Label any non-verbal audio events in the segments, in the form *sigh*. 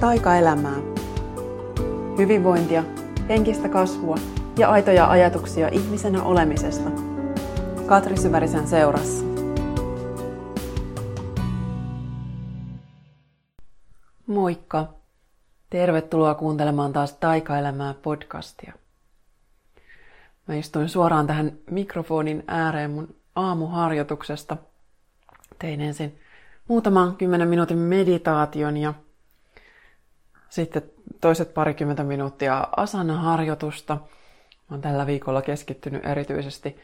taikaelämää. Hyvinvointia, henkistä kasvua ja aitoja ajatuksia ihmisenä olemisesta. Katri Syvärisen seurassa. Moikka! Tervetuloa kuuntelemaan taas Taikaelämää podcastia. Mä istuin suoraan tähän mikrofonin ääreen mun aamuharjoituksesta. Tein ensin muutaman kymmenen minuutin meditaation ja sitten toiset parikymmentä minuuttia asana-harjoitusta. Oon tällä viikolla keskittynyt erityisesti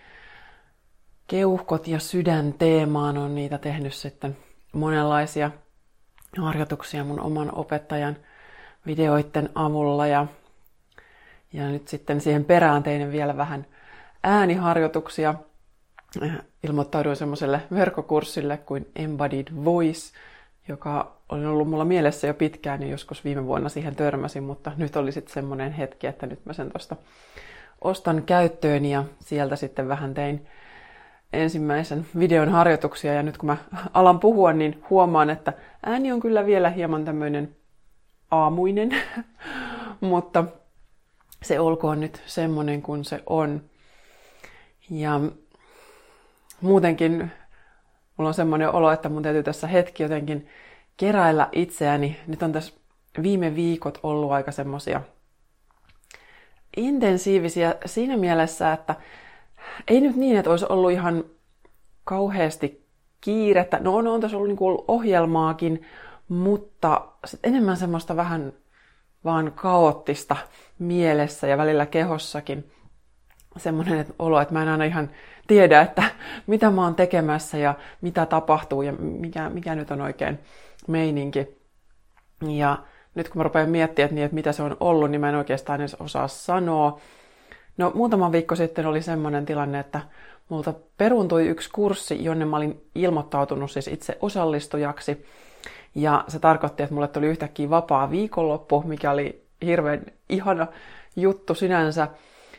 keuhkot ja sydän teemaan. On niitä tehnyt sitten monenlaisia harjoituksia mun oman opettajan videoiden avulla ja, ja nyt sitten siihen perään tein vielä vähän ääniharjoituksia. Ilmoittauduin semmoiselle verkkokurssille kuin Embodied Voice, joka oli ollut mulla mielessä jo pitkään ja joskus viime vuonna siihen törmäsin, mutta nyt oli sitten semmoinen hetki, että nyt mä sen tuosta ostan käyttöön ja sieltä sitten vähän tein ensimmäisen videon harjoituksia ja nyt kun mä alan puhua, niin huomaan, että ääni on kyllä vielä hieman tämmöinen aamuinen, *laughs* mutta se olkoon nyt semmoinen kuin se on. Ja muutenkin mulla on semmoinen olo, että mun täytyy tässä hetki jotenkin keräillä itseäni. Nyt on tässä viime viikot ollut aika semmosia intensiivisiä siinä mielessä, että ei nyt niin, että olisi ollut ihan kauheasti kiirettä. No on, on tässä ollut, niin ohjelmaakin, mutta sit enemmän semmoista vähän vaan kaoottista mielessä ja välillä kehossakin. Semmoinen olo, että mä en aina ihan tiedä, että mitä mä oon tekemässä ja mitä tapahtuu ja mikä, mikä nyt on oikein meininki. Ja nyt kun mä rupean miettimään, että, niin, että mitä se on ollut, niin mä en oikeastaan edes osaa sanoa. No muutama viikko sitten oli semmoinen tilanne, että multa peruuntui yksi kurssi, jonne mä olin ilmoittautunut siis itse osallistujaksi. Ja se tarkoitti, että mulle tuli yhtäkkiä vapaa viikonloppu, mikä oli hirveän ihana juttu sinänsä.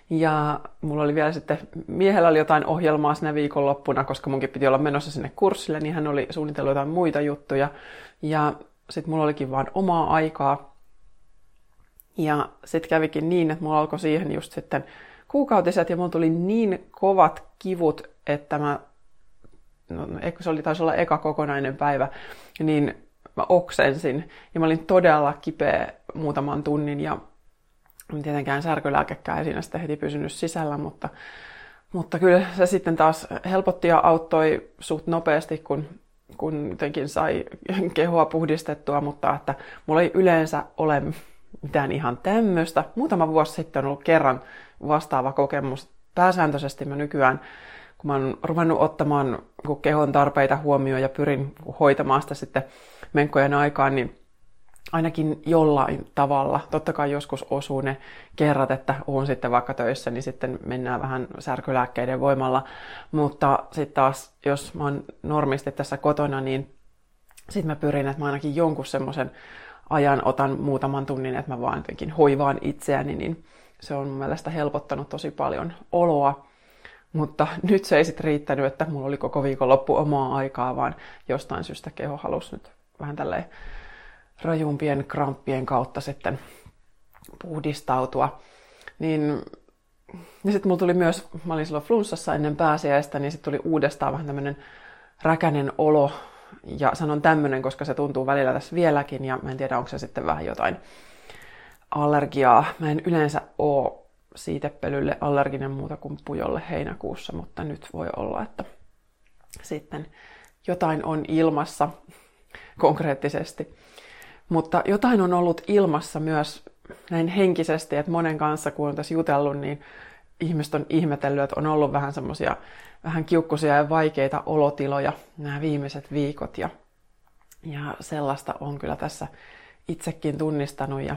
Ja mulla oli vielä sitten, miehellä oli jotain ohjelmaa sinä viikonloppuna, koska munkin piti olla menossa sinne kurssille, niin hän oli suunnitellut jotain muita juttuja. Ja sitten mulla olikin vaan omaa aikaa. Ja sitten kävikin niin, että mulla alkoi siihen just sitten kuukautiset ja mulla tuli niin kovat kivut, että mä, no, se oli taisi olla eka kokonainen päivä, niin mä oksensin ja mä olin todella kipeä muutaman tunnin ja tietenkään särkylääkekään ei siinä sitten heti pysynyt sisällä, mutta, mutta kyllä se sitten taas helpotti ja auttoi suht nopeasti, kun, kun jotenkin sai kehoa puhdistettua, mutta että mulla ei yleensä ole mitään ihan tämmöistä. Muutama vuosi sitten on ollut kerran vastaava kokemus. Pääsääntöisesti mä nykyään, kun mä oon ruvennut ottamaan kehon tarpeita huomioon ja pyrin hoitamaan sitä sitten menkkojen aikaan, niin ainakin jollain tavalla. Totta kai joskus osuu ne kerrat, että on sitten vaikka töissä, niin sitten mennään vähän särkylääkkeiden voimalla. Mutta sitten taas, jos mä oon normisti tässä kotona, niin sitten mä pyrin, että mä ainakin jonkun semmoisen ajan otan muutaman tunnin, että mä vaan jotenkin hoivaan itseäni, niin se on mun mielestä helpottanut tosi paljon oloa. Mutta nyt se ei sitten riittänyt, että mulla oli koko viikonloppu omaa aikaa, vaan jostain syystä keho halusi nyt vähän tälleen rajumpien kramppien kautta sitten puhdistautua. Niin, ja sitten mulla tuli myös, mä olin silloin flunssassa ennen pääsiäistä, niin sitten tuli uudestaan vähän tämmöinen räkänen olo. Ja sanon tämmöinen, koska se tuntuu välillä tässä vieläkin, ja mä en tiedä, onko se sitten vähän jotain allergiaa. Mä en yleensä oo siitepölylle allerginen muuta kuin pujolle heinäkuussa, mutta nyt voi olla, että sitten jotain on ilmassa konkreettisesti. Mutta jotain on ollut ilmassa myös näin henkisesti, että monen kanssa kun on tässä jutellut, niin ihmiset on ihmetellyt, että on ollut vähän semmoisia vähän kiukkuisia ja vaikeita olotiloja nämä viimeiset viikot. Ja, ja sellaista on kyllä tässä itsekin tunnistanut ja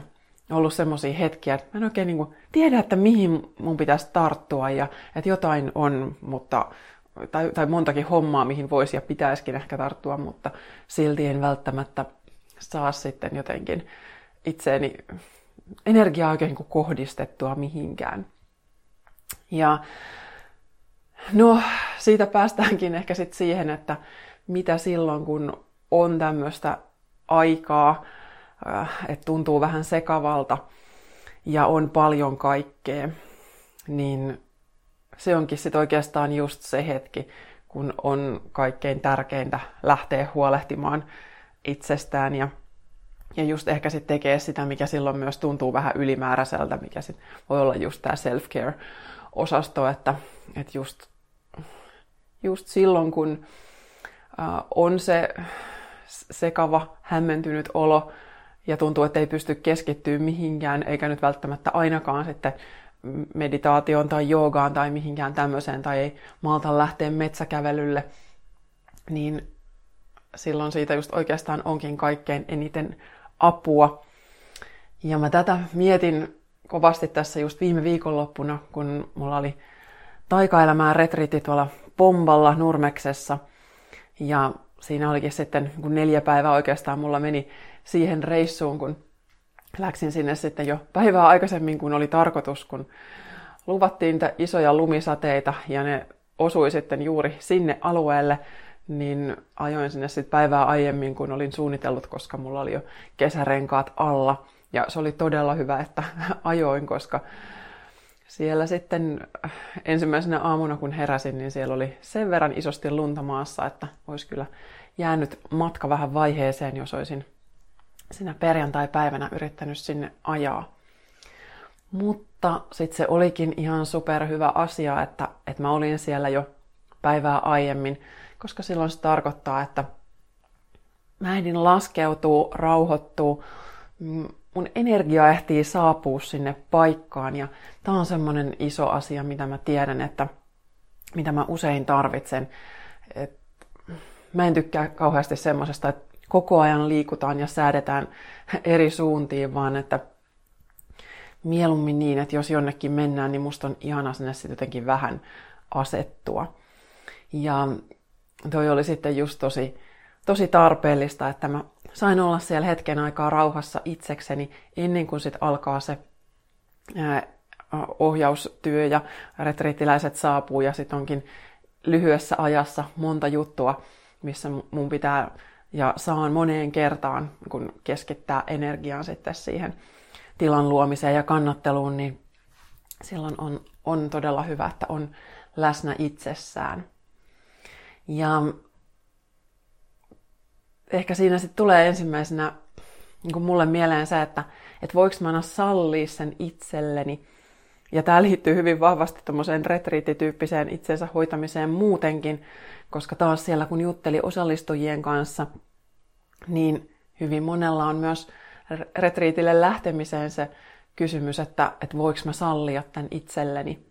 ollut semmoisia hetkiä, että mä en oikein niin kuin tiedä, että mihin mun pitäisi tarttua ja että jotain on, mutta tai, tai montakin hommaa, mihin voisi ja pitäisikin ehkä tarttua, mutta silti en välttämättä saa sitten jotenkin itseeni energiaa oikein niin kohdistettua mihinkään. Ja no, siitä päästäänkin ehkä sitten siihen, että mitä silloin, kun on tämmöistä aikaa, äh, että tuntuu vähän sekavalta ja on paljon kaikkea, niin se onkin sitten oikeastaan just se hetki, kun on kaikkein tärkeintä lähteä huolehtimaan itsestään ja, ja just ehkä sitten tekee sitä, mikä silloin myös tuntuu vähän ylimääräiseltä, mikä sitten voi olla just tämä self-care-osasto, että, että just, just silloin, kun äh, on se sekava, hämmentynyt olo ja tuntuu, että ei pysty keskittyä mihinkään, eikä nyt välttämättä ainakaan sitten meditaatioon tai joogaan tai mihinkään tämmöiseen, tai ei malta lähteä metsäkävelylle, niin silloin siitä just oikeastaan onkin kaikkein eniten apua. Ja mä tätä mietin kovasti tässä just viime viikonloppuna, kun mulla oli taikaelämää retriitti tuolla Pomballa Nurmeksessa. Ja siinä olikin sitten kun neljä päivää oikeastaan mulla meni siihen reissuun, kun läksin sinne sitten jo päivää aikaisemmin kuin oli tarkoitus, kun luvattiin niitä isoja lumisateita ja ne osui sitten juuri sinne alueelle, niin ajoin sinne sitten päivää aiemmin kuin olin suunnitellut, koska mulla oli jo kesärenkaat alla. Ja se oli todella hyvä, että *laughs* ajoin, koska siellä sitten ensimmäisenä aamuna, kun heräsin, niin siellä oli sen verran isosti lunta maassa, että olisi kyllä jäänyt matka vähän vaiheeseen, jos olisin sinä perjantai-päivänä yrittänyt sinne ajaa. Mutta sitten se olikin ihan superhyvä asia, että, että mä olin siellä jo päivää aiemmin, koska silloin se tarkoittaa, että mä ehdin laskeutuu, rauhoittuu, mun energia ehtii saapua sinne paikkaan ja tämä on semmoinen iso asia, mitä mä tiedän, että mitä mä usein tarvitsen. Et mä en tykkää kauheasti semmoisesta, että koko ajan liikutaan ja säädetään *laughs* eri suuntiin, vaan että mieluummin niin, että jos jonnekin mennään, niin musta on ihana sinne sitten jotenkin vähän asettua. Ja toi oli sitten just tosi, tosi tarpeellista, että mä sain olla siellä hetken aikaa rauhassa itsekseni ennen kuin sitten alkaa se ohjaustyö ja retriittiläiset saapuu ja sitten onkin lyhyessä ajassa monta juttua, missä mun pitää ja saan moneen kertaan, kun keskittää energiaa sitten siihen tilan luomiseen ja kannatteluun, niin silloin on, on todella hyvä, että on läsnä itsessään. Ja ehkä siinä sitten tulee ensimmäisenä niin kuin mulle mieleen se, että, että voiko mä aina sallia sen itselleni. Ja tämä liittyy hyvin vahvasti tuommoiseen retriittityyppiseen itsensä hoitamiseen muutenkin, koska taas siellä kun jutteli osallistujien kanssa, niin hyvin monella on myös retriitille lähtemiseen se kysymys, että, että voiko mä sallia tämän itselleni.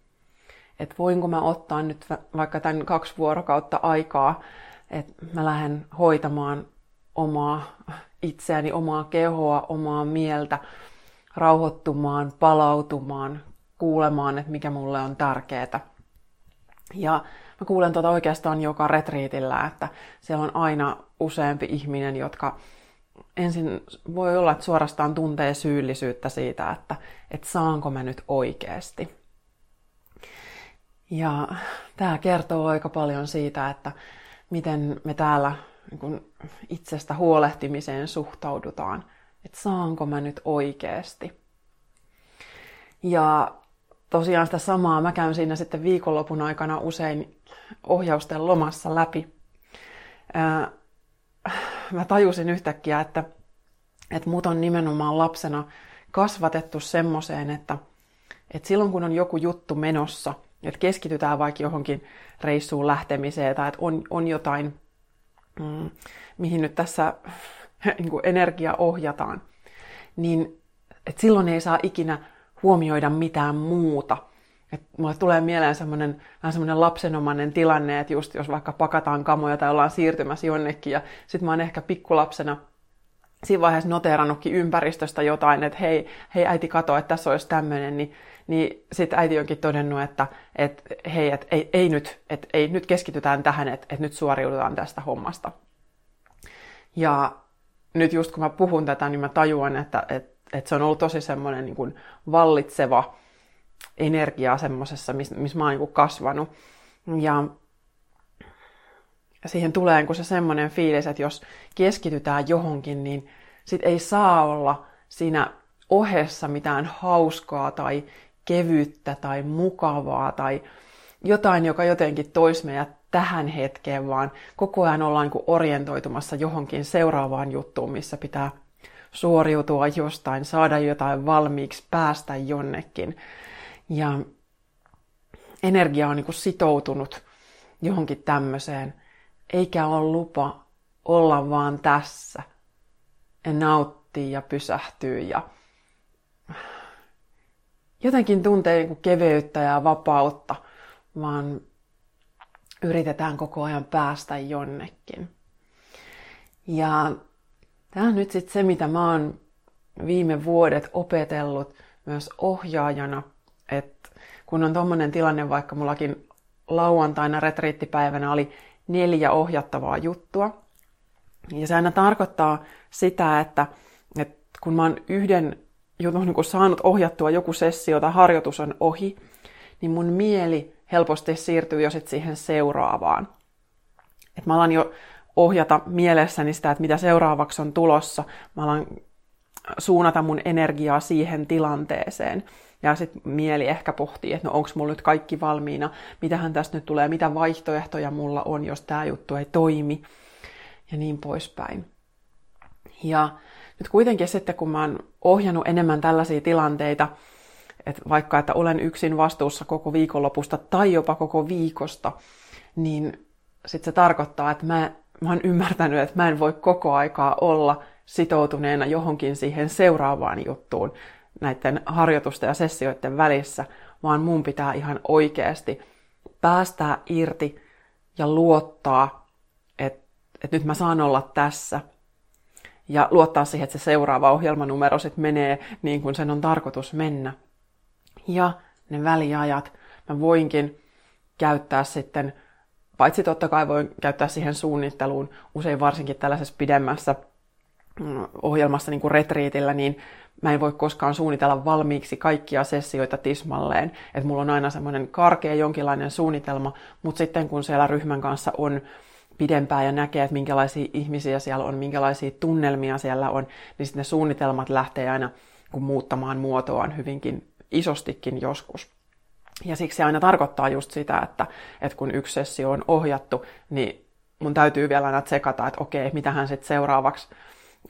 Että voinko mä ottaa nyt vaikka tämän kaksi vuorokautta aikaa, että mä lähden hoitamaan omaa itseäni, omaa kehoa, omaa mieltä, rauhoittumaan, palautumaan, kuulemaan, että mikä mulle on tärkeää. Ja mä kuulen tuota oikeastaan joka retriitillä, että siellä on aina useampi ihminen, jotka ensin voi olla, että suorastaan tuntee syyllisyyttä siitä, että, että saanko mä nyt oikeasti. Ja tämä kertoo aika paljon siitä, että miten me täällä niin itsestä huolehtimiseen suhtaudutaan, että saanko mä nyt oikeasti. Ja tosiaan sitä samaa mä käyn siinä sitten viikonlopun aikana usein ohjausten lomassa läpi. Mä tajusin yhtäkkiä, että, että mut on nimenomaan lapsena kasvatettu semmoiseen, että, että silloin kun on joku juttu menossa, että keskitytään vaikka johonkin reissuun lähtemiseen tai että on, on jotain, mm, mihin nyt tässä *laughs* niin kuin energia ohjataan, niin että silloin ei saa ikinä huomioida mitään muuta. Et mulle tulee mieleen semmoinen, vähän semmoinen lapsenomainen tilanne, että just jos vaikka pakataan kamoja tai ollaan siirtymässä jonnekin, ja sitten mä oon ehkä pikkulapsena siinä vaiheessa noteerannutkin ympäristöstä jotain, että hei, hei äiti kato, että tässä olisi tämmöinen, niin, niin sitten äiti onkin todennut, että et, hei, et, ei, ei, nyt, et, ei nyt keskitytään tähän, että et nyt suoriudutaan tästä hommasta. Ja nyt just kun mä puhun tätä, niin mä tajuan, että, että että se on ollut tosi semmoinen niin vallitseva energia semmoisessa, missä miss mä oon niin kasvanut. Ja siihen tulee niin se semmoinen fiilis, että jos keskitytään johonkin, niin sit ei saa olla siinä ohessa mitään hauskaa tai kevyttä tai mukavaa tai jotain, joka jotenkin toisi meidät tähän hetkeen, vaan koko ajan ollaan niin orientoitumassa johonkin seuraavaan juttuun, missä pitää suoriutua jostain, saada jotain valmiiksi, päästä jonnekin. Ja energia on niin sitoutunut johonkin tämmöiseen, eikä ole lupa olla vaan tässä ja nauttia ja pysähtyä ja jotenkin tuntee niin kuin keveyttä ja vapautta, vaan yritetään koko ajan päästä jonnekin. Ja tämä on nyt sitten se, mitä mä oon viime vuodet opetellut myös ohjaajana, että kun on tommonen tilanne, vaikka mullakin lauantaina retriittipäivänä oli neljä ohjattavaa juttua, ja se aina tarkoittaa sitä, että, että kun mä oon yhden jutun niin kun saanut ohjattua joku sessio tai harjoitus on ohi, niin mun mieli helposti siirtyy jo sit siihen seuraavaan. Et mä alan jo ohjata mielessäni sitä, että mitä seuraavaksi on tulossa. Mä alan suunnata mun energiaa siihen tilanteeseen. Ja sitten mieli ehkä pohtii, että no onko mulla nyt kaikki valmiina, mitähän tästä nyt tulee, mitä vaihtoehtoja mulla on, jos tämä juttu ei toimi ja niin poispäin. Ja nyt kuitenkin sitten, kun mä oon ohjannut enemmän tällaisia tilanteita, että vaikka että olen yksin vastuussa koko viikonlopusta tai jopa koko viikosta, niin sitten se tarkoittaa, että mä, mä oon ymmärtänyt, että mä en voi koko aikaa olla sitoutuneena johonkin siihen seuraavaan juttuun näiden harjoitusten ja sessioiden välissä, vaan mun pitää ihan oikeasti päästää irti ja luottaa, että, että nyt mä saan olla tässä ja luottaa siihen, että se seuraava ohjelmanumero sitten menee niin kuin sen on tarkoitus mennä. Ja ne väliajat mä voinkin käyttää sitten, paitsi totta kai voin käyttää siihen suunnitteluun, usein varsinkin tällaisessa pidemmässä mm, ohjelmassa niin kuin retriitillä, niin mä en voi koskaan suunnitella valmiiksi kaikkia sessioita tismalleen. Että mulla on aina semmoinen karkea jonkinlainen suunnitelma, mutta sitten kun siellä ryhmän kanssa on pidempään ja näkee, että minkälaisia ihmisiä siellä on, minkälaisia tunnelmia siellä on, niin sitten ne suunnitelmat lähtee aina kun muuttamaan muotoaan hyvinkin isostikin joskus. Ja siksi se aina tarkoittaa just sitä, että, että kun yksi sessio on ohjattu, niin mun täytyy vielä aina tsekata, että okei, mitähän sitten seuraavaksi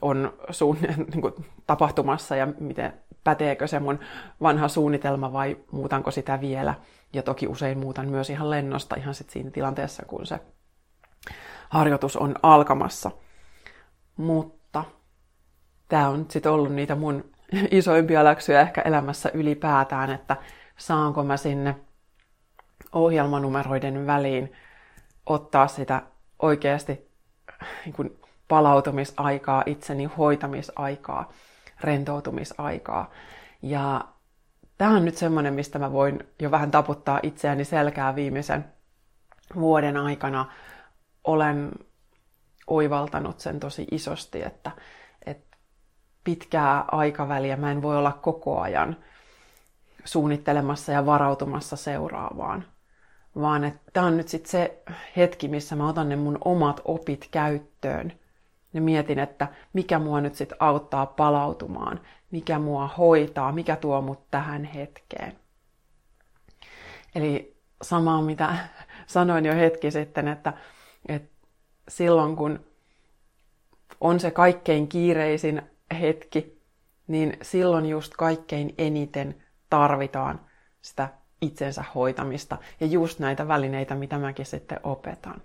on suun, *laughs* niin kuin, tapahtumassa ja miten päteekö se mun vanha suunnitelma vai muutanko sitä vielä. Ja toki usein muutan myös ihan lennosta ihan sit siinä tilanteessa, kun se harjoitus on alkamassa. Mutta tämä on sitten ollut niitä mun *laughs* isoimpia läksyjä ehkä elämässä ylipäätään, että saanko mä sinne ohjelmanumeroiden väliin ottaa sitä oikeasti niin kuin palautumisaikaa, itseni hoitamisaikaa, rentoutumisaikaa. Ja tämä on nyt semmoinen, mistä mä voin jo vähän taputtaa itseäni selkää viimeisen vuoden aikana olen oivaltanut sen tosi isosti, että, että pitkää aikaväliä mä en voi olla koko ajan suunnittelemassa ja varautumassa seuraavaan. Vaan että tämä on nyt sitten se hetki, missä mä otan ne mun omat opit käyttöön. Ja mietin, että mikä mua nyt sitten auttaa palautumaan, mikä mua hoitaa, mikä tuo mut tähän hetkeen. Eli samaa mitä *laughs* sanoin jo hetki sitten, että et silloin kun on se kaikkein kiireisin hetki, niin silloin just kaikkein eniten tarvitaan sitä itsensä hoitamista ja just näitä välineitä, mitä mäkin sitten opetan.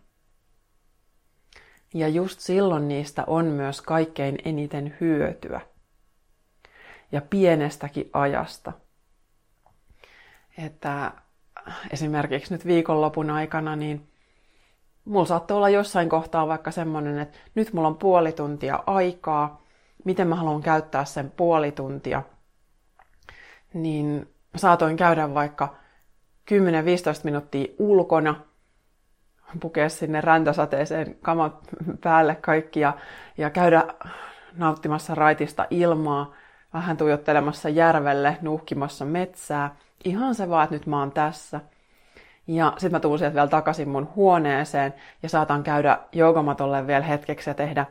Ja just silloin niistä on myös kaikkein eniten hyötyä. Ja pienestäkin ajasta. Että esimerkiksi nyt viikonlopun aikana, niin mulla saattoi olla jossain kohtaa vaikka semmoinen, että nyt mulla on puoli tuntia aikaa, miten mä haluan käyttää sen puoli tuntia, niin saatoin käydä vaikka 10-15 minuuttia ulkona, pukea sinne räntäsateeseen kamat päälle kaikki ja, ja käydä nauttimassa raitista ilmaa, vähän tuijottelemassa järvelle, nuhkimassa metsää. Ihan se vaan, että nyt mä oon tässä – ja sitten mä tuun sieltä vielä takaisin mun huoneeseen ja saatan käydä joogamatolle vielä hetkeksi ja tehdä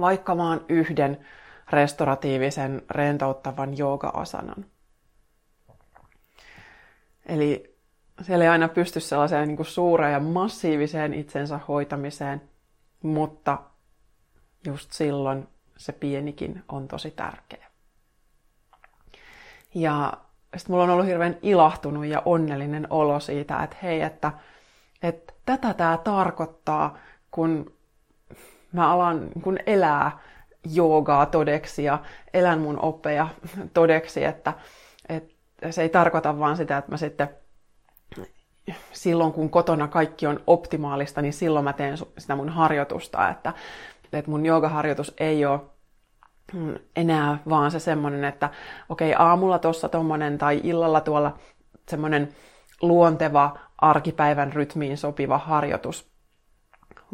vaikka vaan yhden restoratiivisen rentouttavan jooga-asanan. Eli siellä ei aina pysty sellaiseen niin kuin suureen ja massiiviseen itsensä hoitamiseen, mutta just silloin se pienikin on tosi tärkeä. Ja sitten mulla on ollut hirveän ilahtunut ja onnellinen olo siitä, että hei, että, että tätä tämä tarkoittaa, kun mä alan kun elää joogaa todeksi ja elän mun oppeja todeksi, että, että se ei tarkoita vaan sitä, että mä sitten silloin kun kotona kaikki on optimaalista, niin silloin mä teen sitä mun harjoitusta, että, että mun joogaharjoitus ei ole enää vaan se semmoinen, että okei, aamulla tuossa tommonen tai illalla tuolla semmoinen luonteva arkipäivän rytmiin sopiva harjoitus,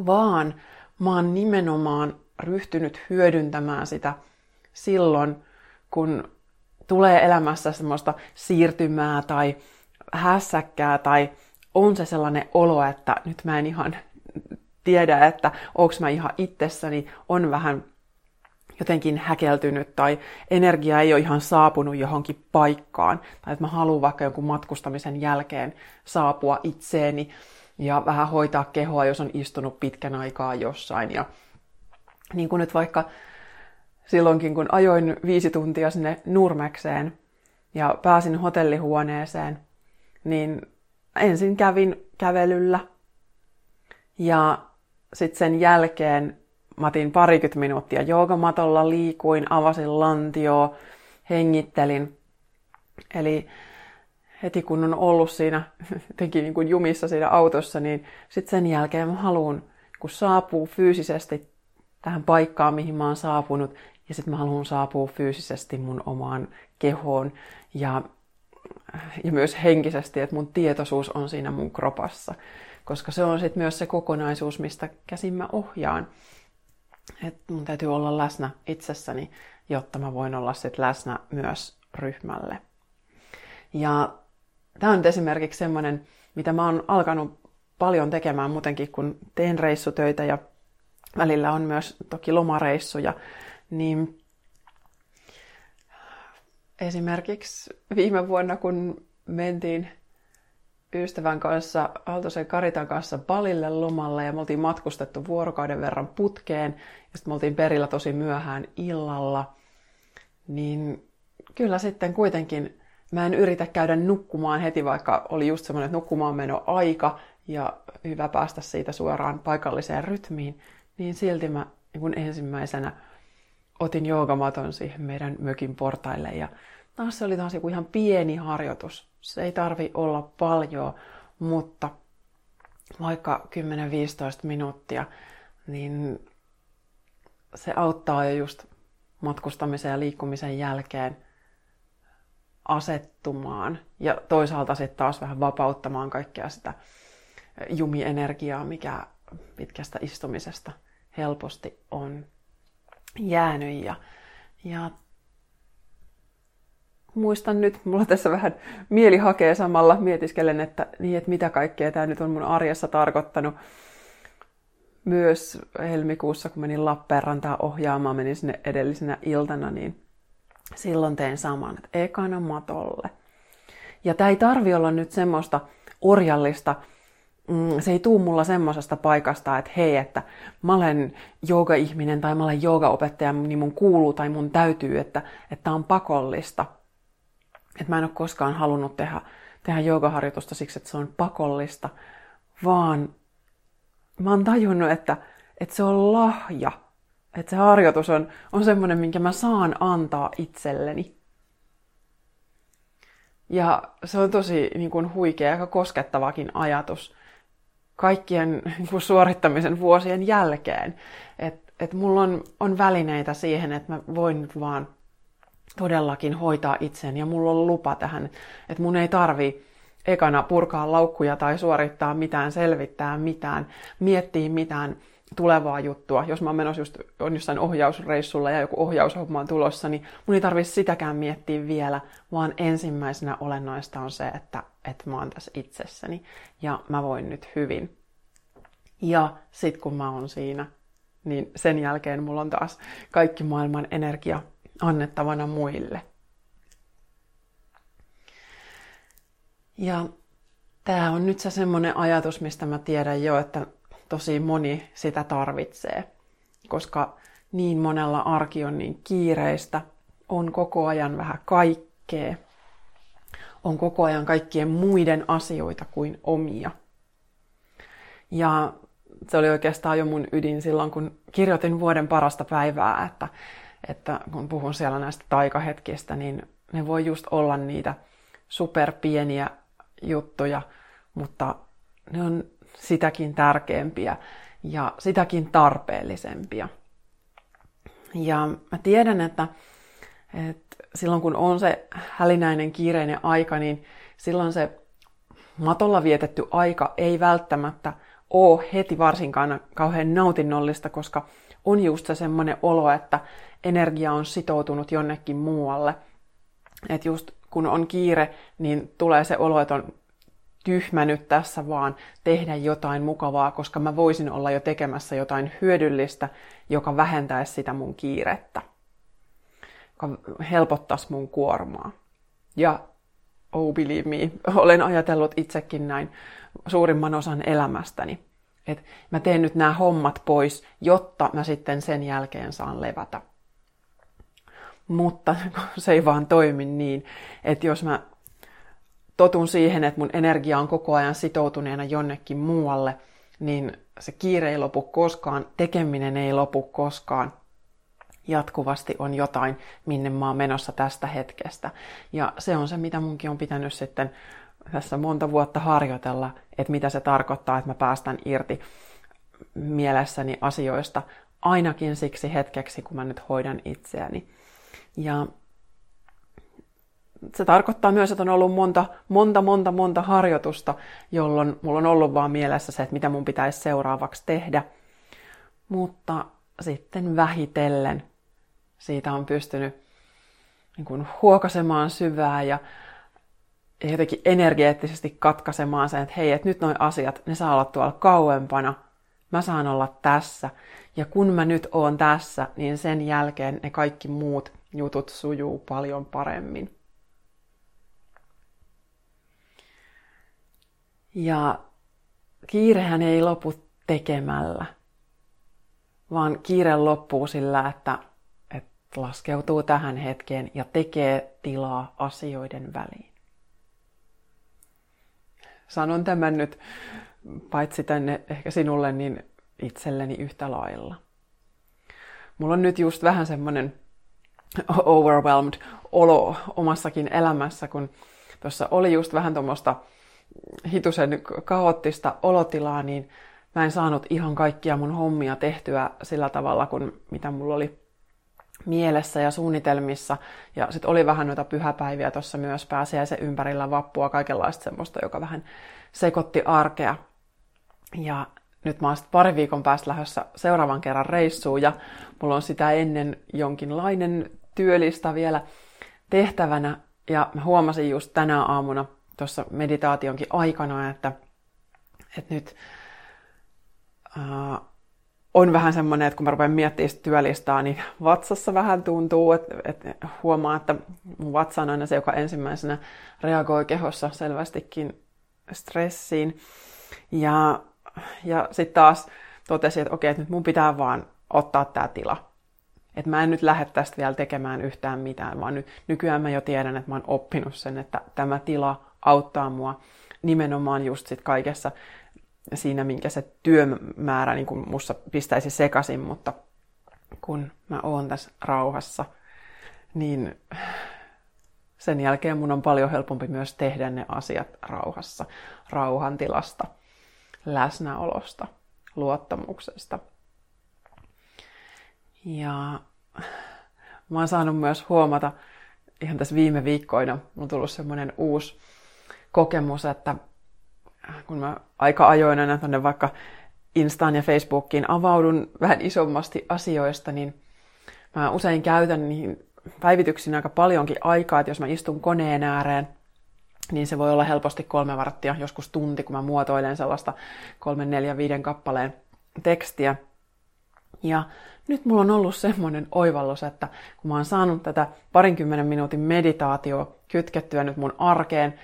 vaan mä oon nimenomaan ryhtynyt hyödyntämään sitä silloin, kun tulee elämässä semmoista siirtymää tai hässäkkää tai on se sellainen olo, että nyt mä en ihan tiedä, että onko mä ihan itsessäni, on vähän jotenkin häkeltynyt tai energia ei ole ihan saapunut johonkin paikkaan. Tai että mä haluan vaikka jonkun matkustamisen jälkeen saapua itseeni ja vähän hoitaa kehoa, jos on istunut pitkän aikaa jossain. Ja niin kuin nyt vaikka silloinkin, kun ajoin viisi tuntia sinne Nurmekseen ja pääsin hotellihuoneeseen, niin ensin kävin kävelyllä ja sitten sen jälkeen mä otin parikymmentä minuuttia joogamatolla, liikuin, avasin lantioa, hengittelin. Eli heti kun on ollut siinä *laughs* jotenkin niin kuin jumissa siinä autossa, niin sitten sen jälkeen mä haluan, kun saapuu fyysisesti tähän paikkaan, mihin mä oon saapunut, ja sitten mä haluan saapua fyysisesti mun omaan kehoon ja, ja myös henkisesti, että mun tietoisuus on siinä mun kropassa. Koska se on sitten myös se kokonaisuus, mistä käsin mä ohjaan. Että mun täytyy olla läsnä itsessäni, jotta mä voin olla sitten läsnä myös ryhmälle. Ja tämä on esimerkiksi semmoinen, mitä mä oon alkanut paljon tekemään muutenkin, kun teen reissutöitä ja välillä on myös toki lomareissuja, niin esimerkiksi viime vuonna, kun mentiin ystävän kanssa, Aaltosen Karitan kanssa Balille lomalle ja me oltiin matkustettu vuorokauden verran putkeen ja sitten me oltiin perillä tosi myöhään illalla, niin kyllä sitten kuitenkin mä en yritä käydä nukkumaan heti, vaikka oli just semmoinen, että nukkumaan meno aika ja hyvä päästä siitä suoraan paikalliseen rytmiin, niin silti mä niin kun ensimmäisenä otin joogamaton siihen meidän mökin portaille ja taas se oli taas joku ihan pieni harjoitus. Se ei tarvi olla paljon, mutta vaikka 10-15 minuuttia, niin se auttaa jo just matkustamisen ja liikkumisen jälkeen asettumaan ja toisaalta sitten taas vähän vapauttamaan kaikkea sitä jumienergiaa, mikä pitkästä istumisesta helposti on jäänyt. Ja, ja muistan nyt, mulla tässä vähän mieli hakee samalla, mietiskelen, että, niin, että mitä kaikkea tämä nyt on mun arjessa tarkoittanut. Myös helmikuussa, kun menin Lappeenrantaan ohjaamaan, menin sinne edellisenä iltana, niin silloin tein saman, että ekana matolle. Ja tämä ei tarvi olla nyt semmoista orjallista, mm, se ei tuu mulla semmoisesta paikasta, että hei, että mä olen jooga-ihminen tai mä olen joogaopettaja, niin mun kuuluu tai mun täytyy, että että on pakollista. Että mä en ole koskaan halunnut tehdä, tehdä joogaharjoitusta siksi, että se on pakollista, vaan mä oon tajunnut, että, että se on lahja. Että se harjoitus on, on semmoinen, minkä mä saan antaa itselleni. Ja se on tosi niin kuin, huikea ja koskettavakin ajatus kaikkien niin kuin, suorittamisen vuosien jälkeen. Että et mulla on, on välineitä siihen, että mä voin nyt vaan todellakin hoitaa itsen ja mulla on lupa tähän, että mun ei tarvi ekana purkaa laukkuja tai suorittaa mitään, selvittää mitään, miettiä mitään tulevaa juttua. Jos mä menossa just, on jossain ohjausreissulla ja joku ohjaushomma on tulossa, niin mun ei tarvitse sitäkään miettiä vielä, vaan ensimmäisenä olennaista on se, että, että mä oon tässä itsessäni ja mä voin nyt hyvin. Ja sit kun mä oon siinä, niin sen jälkeen mulla on taas kaikki maailman energia annettavana muille. Ja tämä on nyt se semmoinen ajatus, mistä mä tiedän jo, että tosi moni sitä tarvitsee, koska niin monella arki on niin kiireistä, on koko ajan vähän kaikkea, on koko ajan kaikkien muiden asioita kuin omia. Ja se oli oikeastaan jo mun ydin silloin, kun kirjoitin vuoden parasta päivää, että, että kun puhun siellä näistä taikahetkistä, niin ne voi just olla niitä superpieniä juttuja, mutta ne on sitäkin tärkeämpiä ja sitäkin tarpeellisempia. Ja mä tiedän, että, että silloin kun on se hälinäinen kiireinen aika, niin silloin se matolla vietetty aika ei välttämättä ole heti varsinkaan kauhean nautinnollista, koska on just se semmoinen olo, että energia on sitoutunut jonnekin muualle. Että just kun on kiire, niin tulee se olo, että on tyhmä nyt tässä vaan tehdä jotain mukavaa, koska mä voisin olla jo tekemässä jotain hyödyllistä, joka vähentäisi sitä mun kiirettä, joka helpottaisi mun kuormaa. Ja oh believe me, *laughs* olen ajatellut itsekin näin suurimman osan elämästäni. Että mä teen nyt nämä hommat pois, jotta mä sitten sen jälkeen saan levätä. Mutta *laughs* se ei vaan toimi niin, että jos mä totun siihen, että mun energia on koko ajan sitoutuneena jonnekin muualle, niin se kiire ei lopu koskaan, tekeminen ei lopu koskaan. Jatkuvasti on jotain, minne mä oon menossa tästä hetkestä. Ja se on se, mitä munkin on pitänyt sitten tässä monta vuotta harjoitella, että mitä se tarkoittaa, että mä päästän irti mielessäni asioista ainakin siksi hetkeksi, kun mä nyt hoidan itseäni. Ja se tarkoittaa myös, että on ollut monta, monta, monta, monta harjoitusta, jolloin mulla on ollut vaan mielessä se, että mitä mun pitäisi seuraavaksi tehdä. Mutta sitten vähitellen siitä on pystynyt niin kuin huokasemaan syvää ja jotenkin energeettisesti katkaisemaan sen, että hei, että nyt noin asiat, ne saa olla tuolla kauempana, mä saan olla tässä. Ja kun mä nyt oon tässä, niin sen jälkeen ne kaikki muut jutut sujuu paljon paremmin. Ja kiirehän ei lopu tekemällä, vaan kiire loppuu sillä, että, että laskeutuu tähän hetkeen ja tekee tilaa asioiden väliin. Sanon tämän nyt paitsi tänne ehkä sinulle, niin itselleni yhtä lailla. Mulla on nyt just vähän semmoinen overwhelmed olo omassakin elämässä, kun tuossa oli just vähän tuommoista hitusen kaoottista olotilaa, niin mä en saanut ihan kaikkia mun hommia tehtyä sillä tavalla, kuin mitä mulla oli mielessä ja suunnitelmissa. Ja sitten oli vähän noita pyhäpäiviä tuossa myös pääsiäisen ympärillä vappua, kaikenlaista semmoista, joka vähän sekoitti arkea. Ja nyt mä oon pari viikon päästä lähdössä seuraavan kerran reissuun ja mulla on sitä ennen jonkinlainen työlista vielä tehtävänä. Ja mä huomasin just tänä aamuna tuossa meditaationkin aikana, että, että nyt äh, on vähän semmoinen, että kun mä rupean miettimään sitä työlistaa, niin vatsassa vähän tuntuu, että, että huomaa, että mun vatsa on aina se, joka ensimmäisenä reagoi kehossa selvästikin stressiin. Ja, ja sitten taas totesin, että okei, että nyt mun pitää vaan ottaa tämä tila. Että mä en nyt lähde tästä vielä tekemään yhtään mitään, vaan nyt, nykyään mä jo tiedän, että mä oon oppinut sen, että tämä tila auttaa mua nimenomaan just sit kaikessa siinä, minkä se työmäärä niin kuin mussa pistäisi sekaisin, mutta kun mä oon tässä rauhassa, niin sen jälkeen mun on paljon helpompi myös tehdä ne asiat rauhassa, rauhantilasta, läsnäolosta, luottamuksesta. Ja mä oon saanut myös huomata ihan tässä viime viikkoina, on tullut semmoinen uusi kokemus, että kun mä aika ajoin aina tuonne vaikka Instaan ja Facebookiin avaudun vähän isommasti asioista, niin mä usein käytän niihin päivityksiin aika paljonkin aikaa, että jos mä istun koneen ääreen, niin se voi olla helposti kolme varttia, joskus tunti, kun mä muotoilen sellaista kolmen, neljän, viiden kappaleen tekstiä. Ja nyt mulla on ollut semmoinen oivallus, että kun mä oon saanut tätä parinkymmenen minuutin meditaatio kytkettyä nyt mun arkeen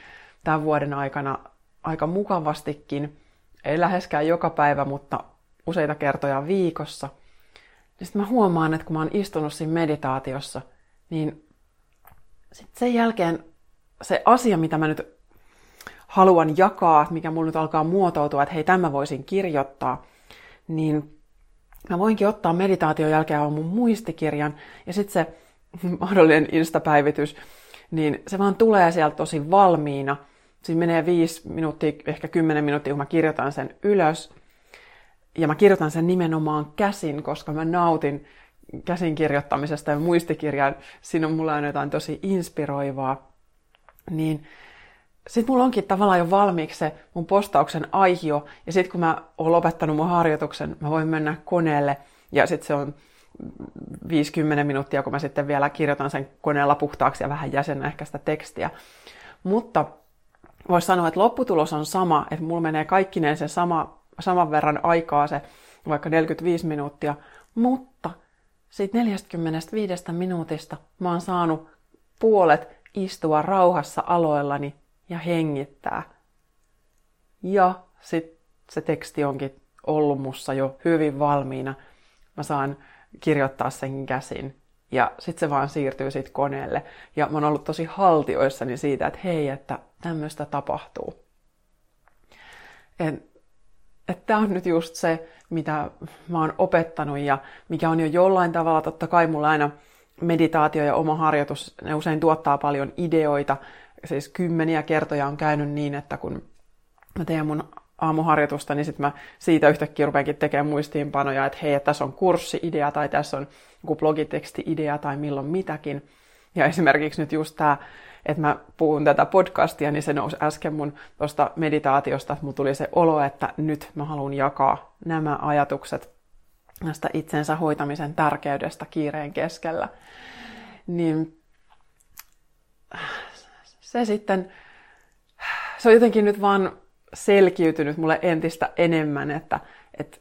tämän vuoden aikana aika mukavastikin, ei läheskään joka päivä, mutta useita kertoja viikossa, niin sitten mä huomaan, että kun mä oon istunut siinä meditaatiossa, niin sitten sen jälkeen se asia, mitä mä nyt haluan jakaa, mikä mulla nyt alkaa muotoutua, että hei, tämä voisin kirjoittaa, niin mä voinkin ottaa meditaation jälkeen mun muistikirjan ja sitten se *laughs* mahdollinen instapäivitys, niin se vaan tulee sieltä tosi valmiina. Siinä menee viisi minuuttia, ehkä kymmenen minuuttia, kun mä kirjoitan sen ylös. Ja mä kirjoitan sen nimenomaan käsin, koska mä nautin käsin kirjoittamisesta ja muistikirjan. Siinä on mulla on jotain tosi inspiroivaa. Niin sitten mulla onkin tavallaan jo valmiiksi se mun postauksen aihio, ja sitten kun mä oon lopettanut mun harjoituksen, mä voin mennä koneelle, ja sitten se on 50 minuuttia, kun mä sitten vielä kirjoitan sen koneella puhtaaksi ja vähän jäsennän ehkä sitä tekstiä. Mutta voisi sanoa, että lopputulos on sama, että mulla menee kaikkineen se sama, saman verran aikaa se vaikka 45 minuuttia, mutta siitä 45 minuutista mä oon saanut puolet istua rauhassa aloillani ja hengittää. Ja sitten se teksti onkin ollut mussa jo hyvin valmiina. Mä saan kirjoittaa sen käsin. Ja sitten se vaan siirtyy sit koneelle. Ja mä oon ollut tosi haltioissani siitä, että hei, että tämmöistä tapahtuu. Että tämä on nyt just se, mitä mä oon opettanut ja mikä on jo jollain tavalla, totta kai mulla aina meditaatio ja oma harjoitus, ne usein tuottaa paljon ideoita, siis kymmeniä kertoja on käynyt niin, että kun mä teen mun aamuharjoitusta, niin sitten mä siitä yhtäkkiä rupeankin tekemään muistiinpanoja, että hei, että tässä on kurssiidea tai tässä on joku blogiteksti-idea tai milloin mitäkin. Ja esimerkiksi nyt just tämä, että mä puhun tätä podcastia, niin se nousi äsken mun tuosta meditaatiosta, että mulla tuli se olo, että nyt mä haluan jakaa nämä ajatukset näistä itsensä hoitamisen tärkeydestä kiireen keskellä. Niin se sitten, se on jotenkin nyt vaan selkiytynyt mulle entistä enemmän, että, että,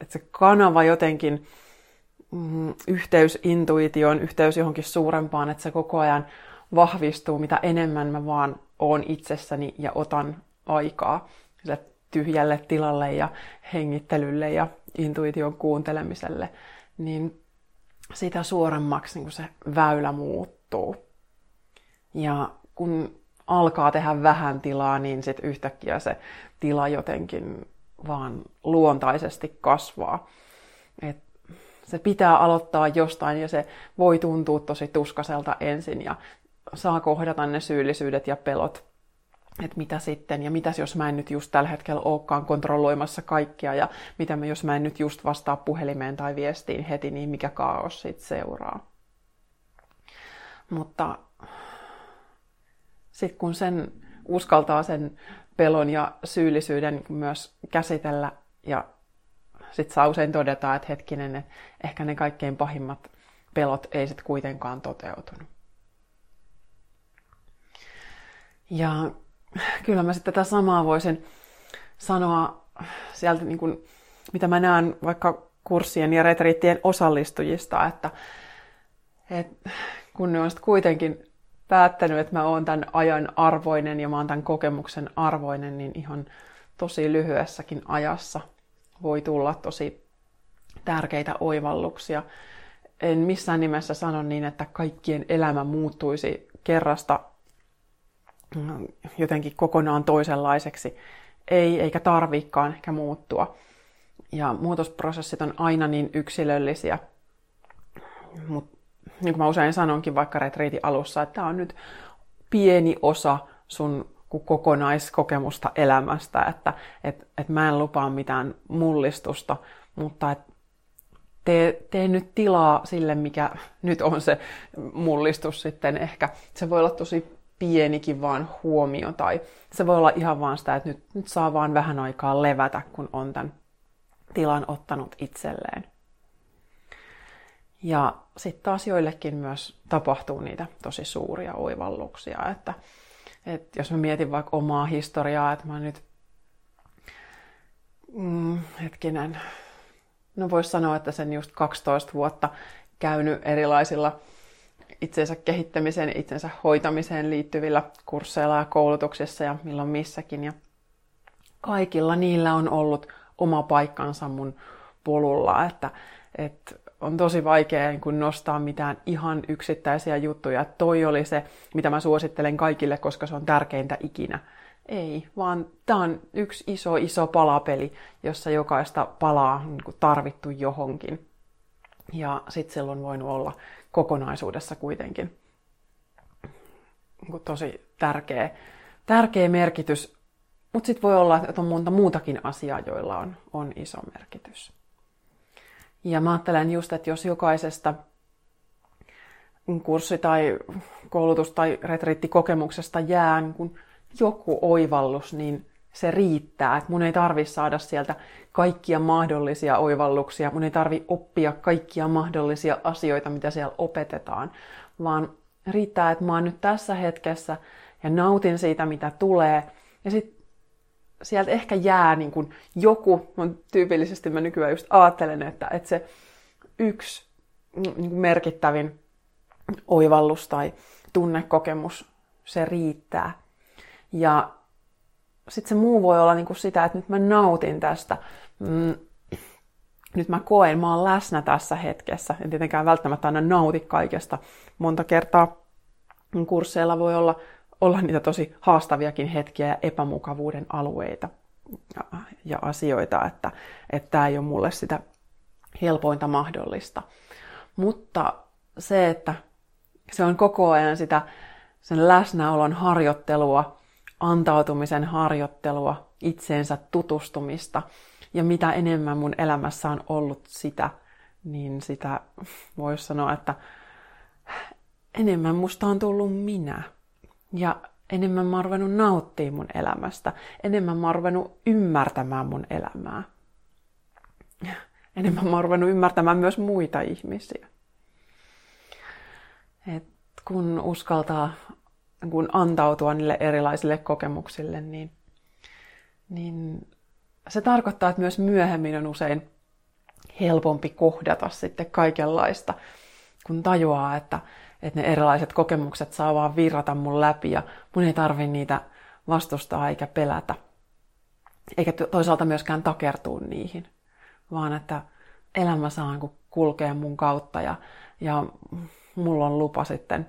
että se kanava jotenkin, mm, yhteys intuitioon, yhteys johonkin suurempaan, että se koko ajan vahvistuu, mitä enemmän mä vaan oon itsessäni ja otan aikaa sille tyhjälle tilalle ja hengittelylle ja intuition kuuntelemiselle, niin sitä suoremmaksi niin se väylä muuttuu. Ja kun alkaa tehdä vähän tilaa, niin sitten yhtäkkiä se tila jotenkin vaan luontaisesti kasvaa. Et se pitää aloittaa jostain ja se voi tuntua tosi tuskaselta ensin ja saa kohdata ne syyllisyydet ja pelot, että mitä sitten ja mitäs jos mä en nyt just tällä hetkellä olekaan kontrolloimassa kaikkia ja mitä mä, jos mä en nyt just vastaa puhelimeen tai viestiin heti, niin mikä kaos sitten seuraa. Mutta sitten kun sen uskaltaa sen pelon ja syyllisyyden myös käsitellä ja sitten saa usein todeta, että hetkinen, että ehkä ne kaikkein pahimmat pelot ei sitten kuitenkaan toteutunut. Ja kyllä mä sitten tätä samaa voisin sanoa sieltä, niin kuin, mitä mä näen vaikka kurssien ja retriittien osallistujista, että, että kun ne on kuitenkin päättänyt, että mä oon tämän ajan arvoinen ja mä oon tämän kokemuksen arvoinen, niin ihan tosi lyhyessäkin ajassa voi tulla tosi tärkeitä oivalluksia. En missään nimessä sano niin, että kaikkien elämä muuttuisi kerrasta mm, jotenkin kokonaan toisenlaiseksi. Ei, eikä tarvikaan ehkä muuttua. Ja muutosprosessit on aina niin yksilöllisiä, mutta niin kuin mä usein sanonkin vaikka retriitin alussa, että tämä on nyt pieni osa sun kokonaiskokemusta elämästä, että et, et mä en lupaa mitään mullistusta, mutta et tee, tee nyt tilaa sille, mikä nyt on se mullistus sitten ehkä. Se voi olla tosi pienikin vaan huomio tai se voi olla ihan vaan sitä, että nyt, nyt saa vaan vähän aikaa levätä, kun on tämän tilan ottanut itselleen. Ja sitten taas joillekin myös tapahtuu niitä tosi suuria oivalluksia, että, että jos mä mietin vaikka omaa historiaa, että mä nyt mm, hetkinen, no voisi sanoa, että sen just 12 vuotta käynyt erilaisilla itsensä kehittämiseen, itsensä hoitamiseen liittyvillä kursseilla ja koulutuksissa ja milloin missäkin. Ja kaikilla niillä on ollut oma paikkansa mun polulla, että, että on tosi vaikea niin kun nostaa mitään ihan yksittäisiä juttuja. Toi oli se, mitä mä suosittelen kaikille, koska se on tärkeintä ikinä. Ei, vaan tämä on yksi iso, iso palapeli, jossa jokaista palaa niin tarvittu johonkin. Ja sitten silloin voinut olla kokonaisuudessa kuitenkin niin tosi tärkeä, tärkeä merkitys. Mutta sitten voi olla, että on monta muutakin asiaa, joilla on, on iso merkitys. Ja mä ajattelen just, että jos jokaisesta kurssi- tai koulutus- tai retriittikokemuksesta jää niin kun joku oivallus, niin se riittää. Että mun ei tarvi saada sieltä kaikkia mahdollisia oivalluksia, mun ei tarvi oppia kaikkia mahdollisia asioita, mitä siellä opetetaan, vaan riittää, että mä oon nyt tässä hetkessä ja nautin siitä, mitä tulee. Ja sitten sieltä ehkä jää niin kuin joku, on tyypillisesti mä nykyään just ajattelen, että, että se yksi niin kuin merkittävin oivallus tai tunnekokemus, se riittää. Ja sitten se muu voi olla niin kuin sitä, että nyt mä nautin tästä. Mm, nyt mä koen, mä oon läsnä tässä hetkessä. En tietenkään välttämättä aina nauti kaikesta. Monta kertaa kursseilla voi olla, olla niitä tosi haastaviakin hetkiä ja epämukavuuden alueita ja, ja asioita, että tämä ei ole mulle sitä helpointa mahdollista. Mutta se, että se on koko ajan sitä sen läsnäolon harjoittelua, antautumisen harjoittelua, itseensä tutustumista. Ja mitä enemmän mun elämässä on ollut sitä, niin sitä voisi sanoa, että enemmän musta on tullut minä. Ja enemmän mä oon nauttia mun elämästä. Enemmän mä oon ymmärtämään mun elämää. Enemmän mä oon ymmärtämään myös muita ihmisiä. Et kun uskaltaa kun antautua niille erilaisille kokemuksille, niin, niin se tarkoittaa, että myös myöhemmin on usein helpompi kohdata sitten kaikenlaista, kun tajuaa, että, että ne erilaiset kokemukset saa vaan virrata mun läpi ja mun ei tarvi niitä vastustaa eikä pelätä. Eikä toisaalta myöskään takertua niihin, vaan että elämä saa kulkea mun kautta ja, ja mulla on lupa sitten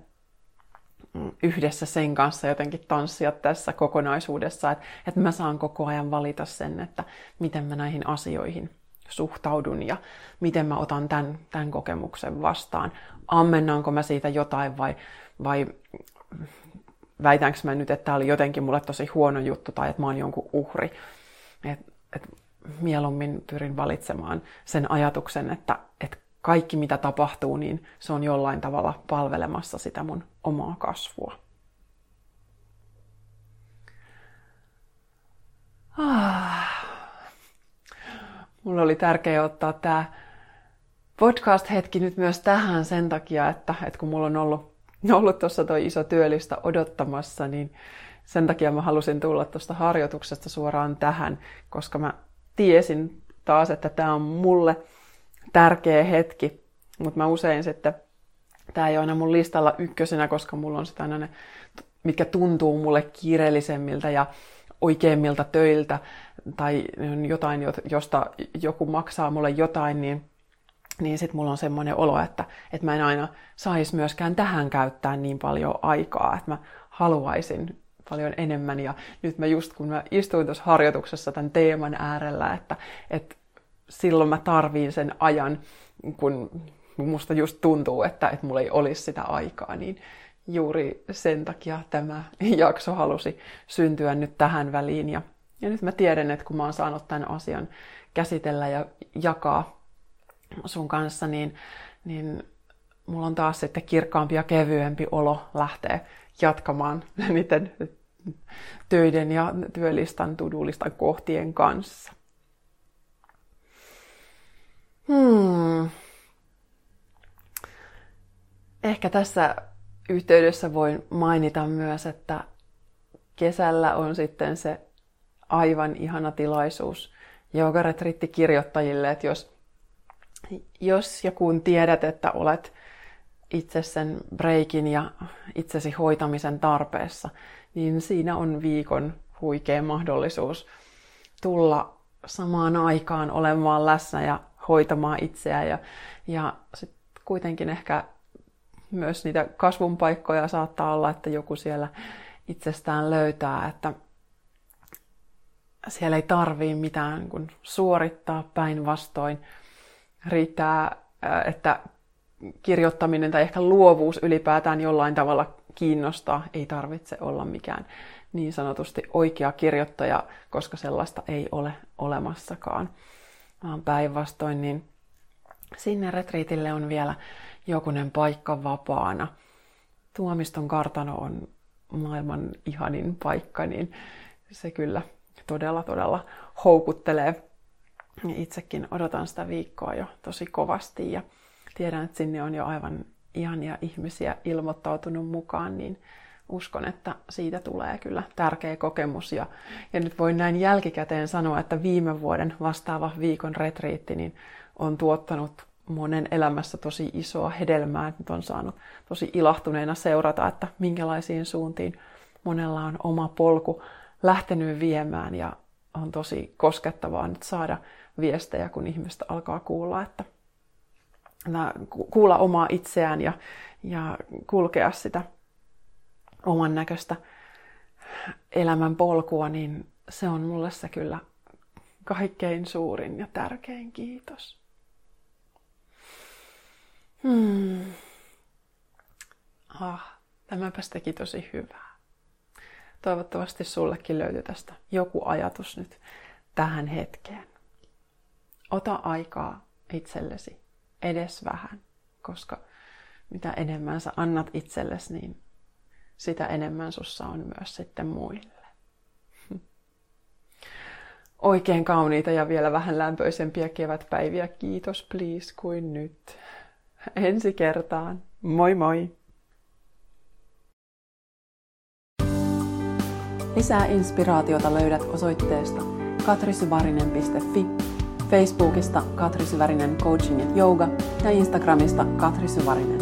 yhdessä sen kanssa jotenkin tanssia tässä kokonaisuudessa, että, että mä saan koko ajan valita sen, että miten mä näihin asioihin suhtaudun ja miten mä otan tämän, tämän kokemuksen vastaan. Ammennaanko mä siitä jotain vai, vai väitänkö mä nyt, että tämä oli jotenkin mulle tosi huono juttu tai että mä oon jonkun uhri. Et, et mieluummin pyrin valitsemaan sen ajatuksen, että, että kaikki mitä tapahtuu, niin se on jollain tavalla palvelemassa sitä mun omaa kasvua. Ah. Mulla oli tärkeää ottaa tämä podcast-hetki nyt myös tähän sen takia, että, että kun mulla on ollut, ollut tuossa tuo iso työllistä odottamassa, niin sen takia mä halusin tulla tuosta harjoituksesta suoraan tähän, koska mä tiesin taas, että tämä on mulle tärkeä hetki, mutta mä usein sitten, tämä ei ole aina mun listalla ykkösenä, koska mulla on sitä aina ne, mitkä tuntuu mulle kiireellisemmiltä ja oikeimmilta töiltä tai jotain, josta joku maksaa mulle jotain, niin, niin sitten mulla on semmoinen olo, että, että mä en aina saisi myöskään tähän käyttää niin paljon aikaa, että mä haluaisin paljon enemmän. Ja nyt mä just kun mä istuin tuossa harjoituksessa tämän teeman äärellä, että, että silloin mä tarviin sen ajan, kun musta just tuntuu, että, että mulla ei olisi sitä aikaa, niin juuri sen takia tämä jakso halusi syntyä nyt tähän väliin. Ja, ja nyt mä tiedän, että kun mä oon saanut tämän asian käsitellä ja jakaa sun kanssa, niin, niin mulla on taas sitten kirkkaampi ja kevyempi olo lähteä jatkamaan *laughs* niiden töiden ja työlistan, tudulistan kohtien kanssa. Hmm. Ehkä tässä yhteydessä voin mainita myös, että kesällä on sitten se aivan ihana tilaisuus joogaretrittikirjoittajille, että jos jos ja kun tiedät, että olet itse sen breikin ja itsesi hoitamisen tarpeessa, niin siinä on viikon huikea mahdollisuus tulla samaan aikaan olemaan läsnä ja hoitamaan itseä ja, ja sit kuitenkin ehkä myös niitä kasvun paikkoja saattaa olla, että joku siellä itsestään löytää, että siellä ei tarvii mitään kun suorittaa päinvastoin. Riittää, että kirjoittaminen tai ehkä luovuus ylipäätään jollain tavalla kiinnostaa. Ei tarvitse olla mikään niin sanotusti oikea kirjoittaja, koska sellaista ei ole olemassakaan. Vaan päinvastoin, niin sinne retriitille on vielä jokunen paikka vapaana. Tuomiston kartano on maailman ihanin paikka, niin se kyllä todella, todella houkuttelee. Itsekin odotan sitä viikkoa jo tosi kovasti ja tiedän, että sinne on jo aivan ihania ihmisiä ilmoittautunut mukaan, niin uskon, että siitä tulee kyllä tärkeä kokemus. Ja, ja nyt voin näin jälkikäteen sanoa, että viime vuoden vastaava viikon retriitti niin on tuottanut monen elämässä tosi isoa hedelmää. Nyt on saanut tosi ilahtuneena seurata, että minkälaisiin suuntiin monella on oma polku lähtenyt viemään ja on tosi koskettavaa nyt saada viestejä, kun ihmistä alkaa kuulla, että kuulla omaa itseään ja, ja kulkea sitä oman näköistä elämän polkua, niin se on mulle se kyllä kaikkein suurin ja tärkein kiitos. Hmm. Ah, tämäpäs teki tosi hyvää. Toivottavasti sullekin löytyy tästä joku ajatus nyt tähän hetkeen. Ota aikaa itsellesi edes vähän, koska mitä enemmän sä annat itsellesi, niin sitä enemmän sussa on myös sitten muille. *laughs* Oikein kauniita ja vielä vähän lämpöisempiä kevätpäiviä, kiitos please kuin nyt. Ensi kertaan. Moi moi! Lisää inspiraatiota löydät osoitteesta katrisyvarinen.fi, Facebookista Katri Syvärinen Coaching ja Yoga ja Instagramista Katri Syvärinen.